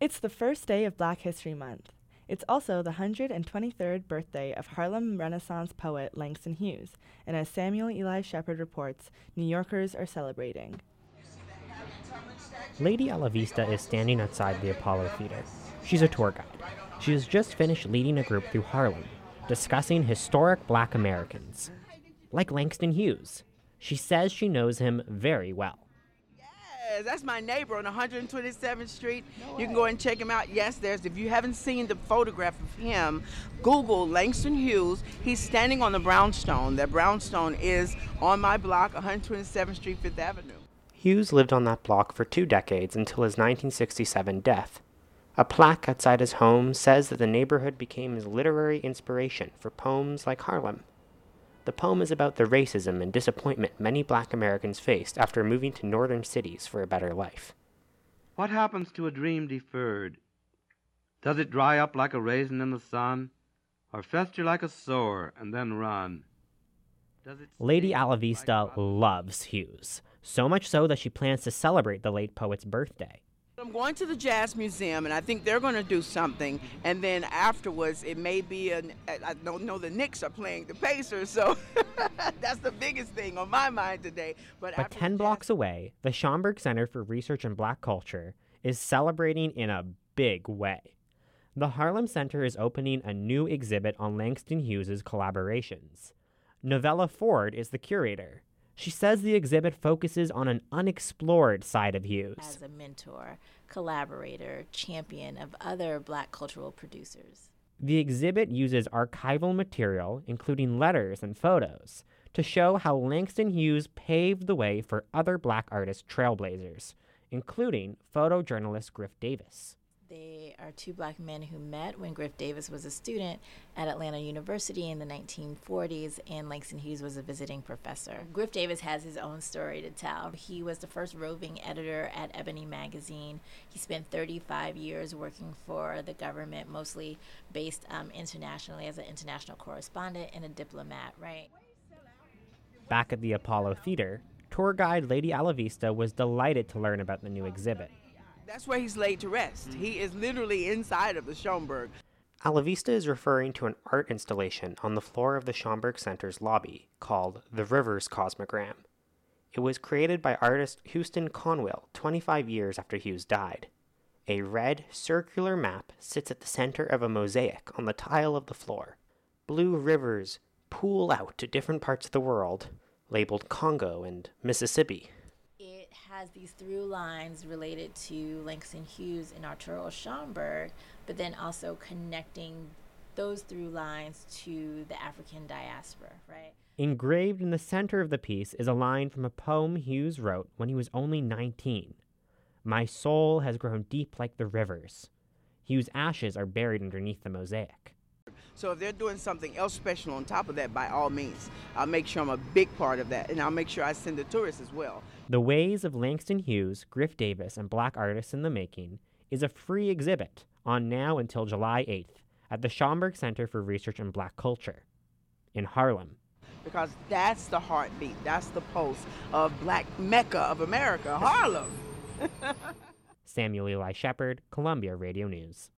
It's the first day of Black History Month. It's also the 123rd birthday of Harlem Renaissance poet Langston Hughes, and as Samuel Eli Shepard reports, New Yorkers are celebrating. Lady Alavista is standing outside the Apollo Theater. She's a tour guide. She has just finished leading a group through Harlem, discussing historic black Americans. Like Langston Hughes. She says she knows him very well. Yes, that's my neighbor on 127th Street. you can go and check him out. Yes, there's, if you haven't seen the photograph of him, Google Langston Hughes. He's standing on the brownstone. That brownstone is on my block, 127th Street, Fifth Avenue. Hughes lived on that block for two decades until his 1967 death. A plaque outside his home says that the neighborhood became his literary inspiration for poems like Harlem. The poem is about the racism and disappointment many black Americans faced after moving to northern cities for a better life. What happens to a dream deferred? Does it dry up like a raisin in the sun, or fester like a sore and then run? Lady Alavista loves Hughes, so much so that she plans to celebrate the late poet's birthday. I'm going to the Jazz Museum, and I think they're going to do something. And then afterwards, it may be an. I don't know. The Knicks are playing the Pacers, so that's the biggest thing on my mind today. But, but ten blocks away, the Schomburg Center for Research in Black Culture is celebrating in a big way. The Harlem Center is opening a new exhibit on Langston Hughes' collaborations. Novella Ford is the curator. She says the exhibit focuses on an unexplored side of Hughes. As a mentor, collaborator, champion of other black cultural producers. The exhibit uses archival material, including letters and photos, to show how Langston Hughes paved the way for other black artist trailblazers, including photojournalist Griff Davis. They are two black men who met when Griff Davis was a student at Atlanta University in the 1940s, and Langston Hughes was a visiting professor. Griff Davis has his own story to tell. He was the first roving editor at Ebony Magazine. He spent 35 years working for the government, mostly based um, internationally as an international correspondent and a diplomat, right? Back at the Apollo Theater, tour guide Lady Alavista was delighted to learn about the new exhibit. That's where he's laid to rest. He is literally inside of the Schomburg. Alavista is referring to an art installation on the floor of the Schomburg Center's lobby called The Rivers Cosmogram. It was created by artist Houston Conwill 25 years after Hughes died. A red, circular map sits at the center of a mosaic on the tile of the floor. Blue rivers pool out to different parts of the world, labeled Congo and Mississippi has these through lines related to Langston Hughes and Arturo Schomburg, but then also connecting those through lines to the African diaspora, right? Engraved in the center of the piece is a line from a poem Hughes wrote when he was only 19. My soul has grown deep like the rivers. Hughes' ashes are buried underneath the mosaic. So if they're doing something else special on top of that, by all means, I'll make sure I'm a big part of that, and I'll make sure I send the tourists as well. The Ways of Langston Hughes, Griff Davis, and Black Artists in the Making is a free exhibit on now until July 8th at the Schomburg Center for Research in Black Culture in Harlem. Because that's the heartbeat, that's the pulse of Black Mecca of America, Harlem. Samuel Eli Shepard, Columbia Radio News.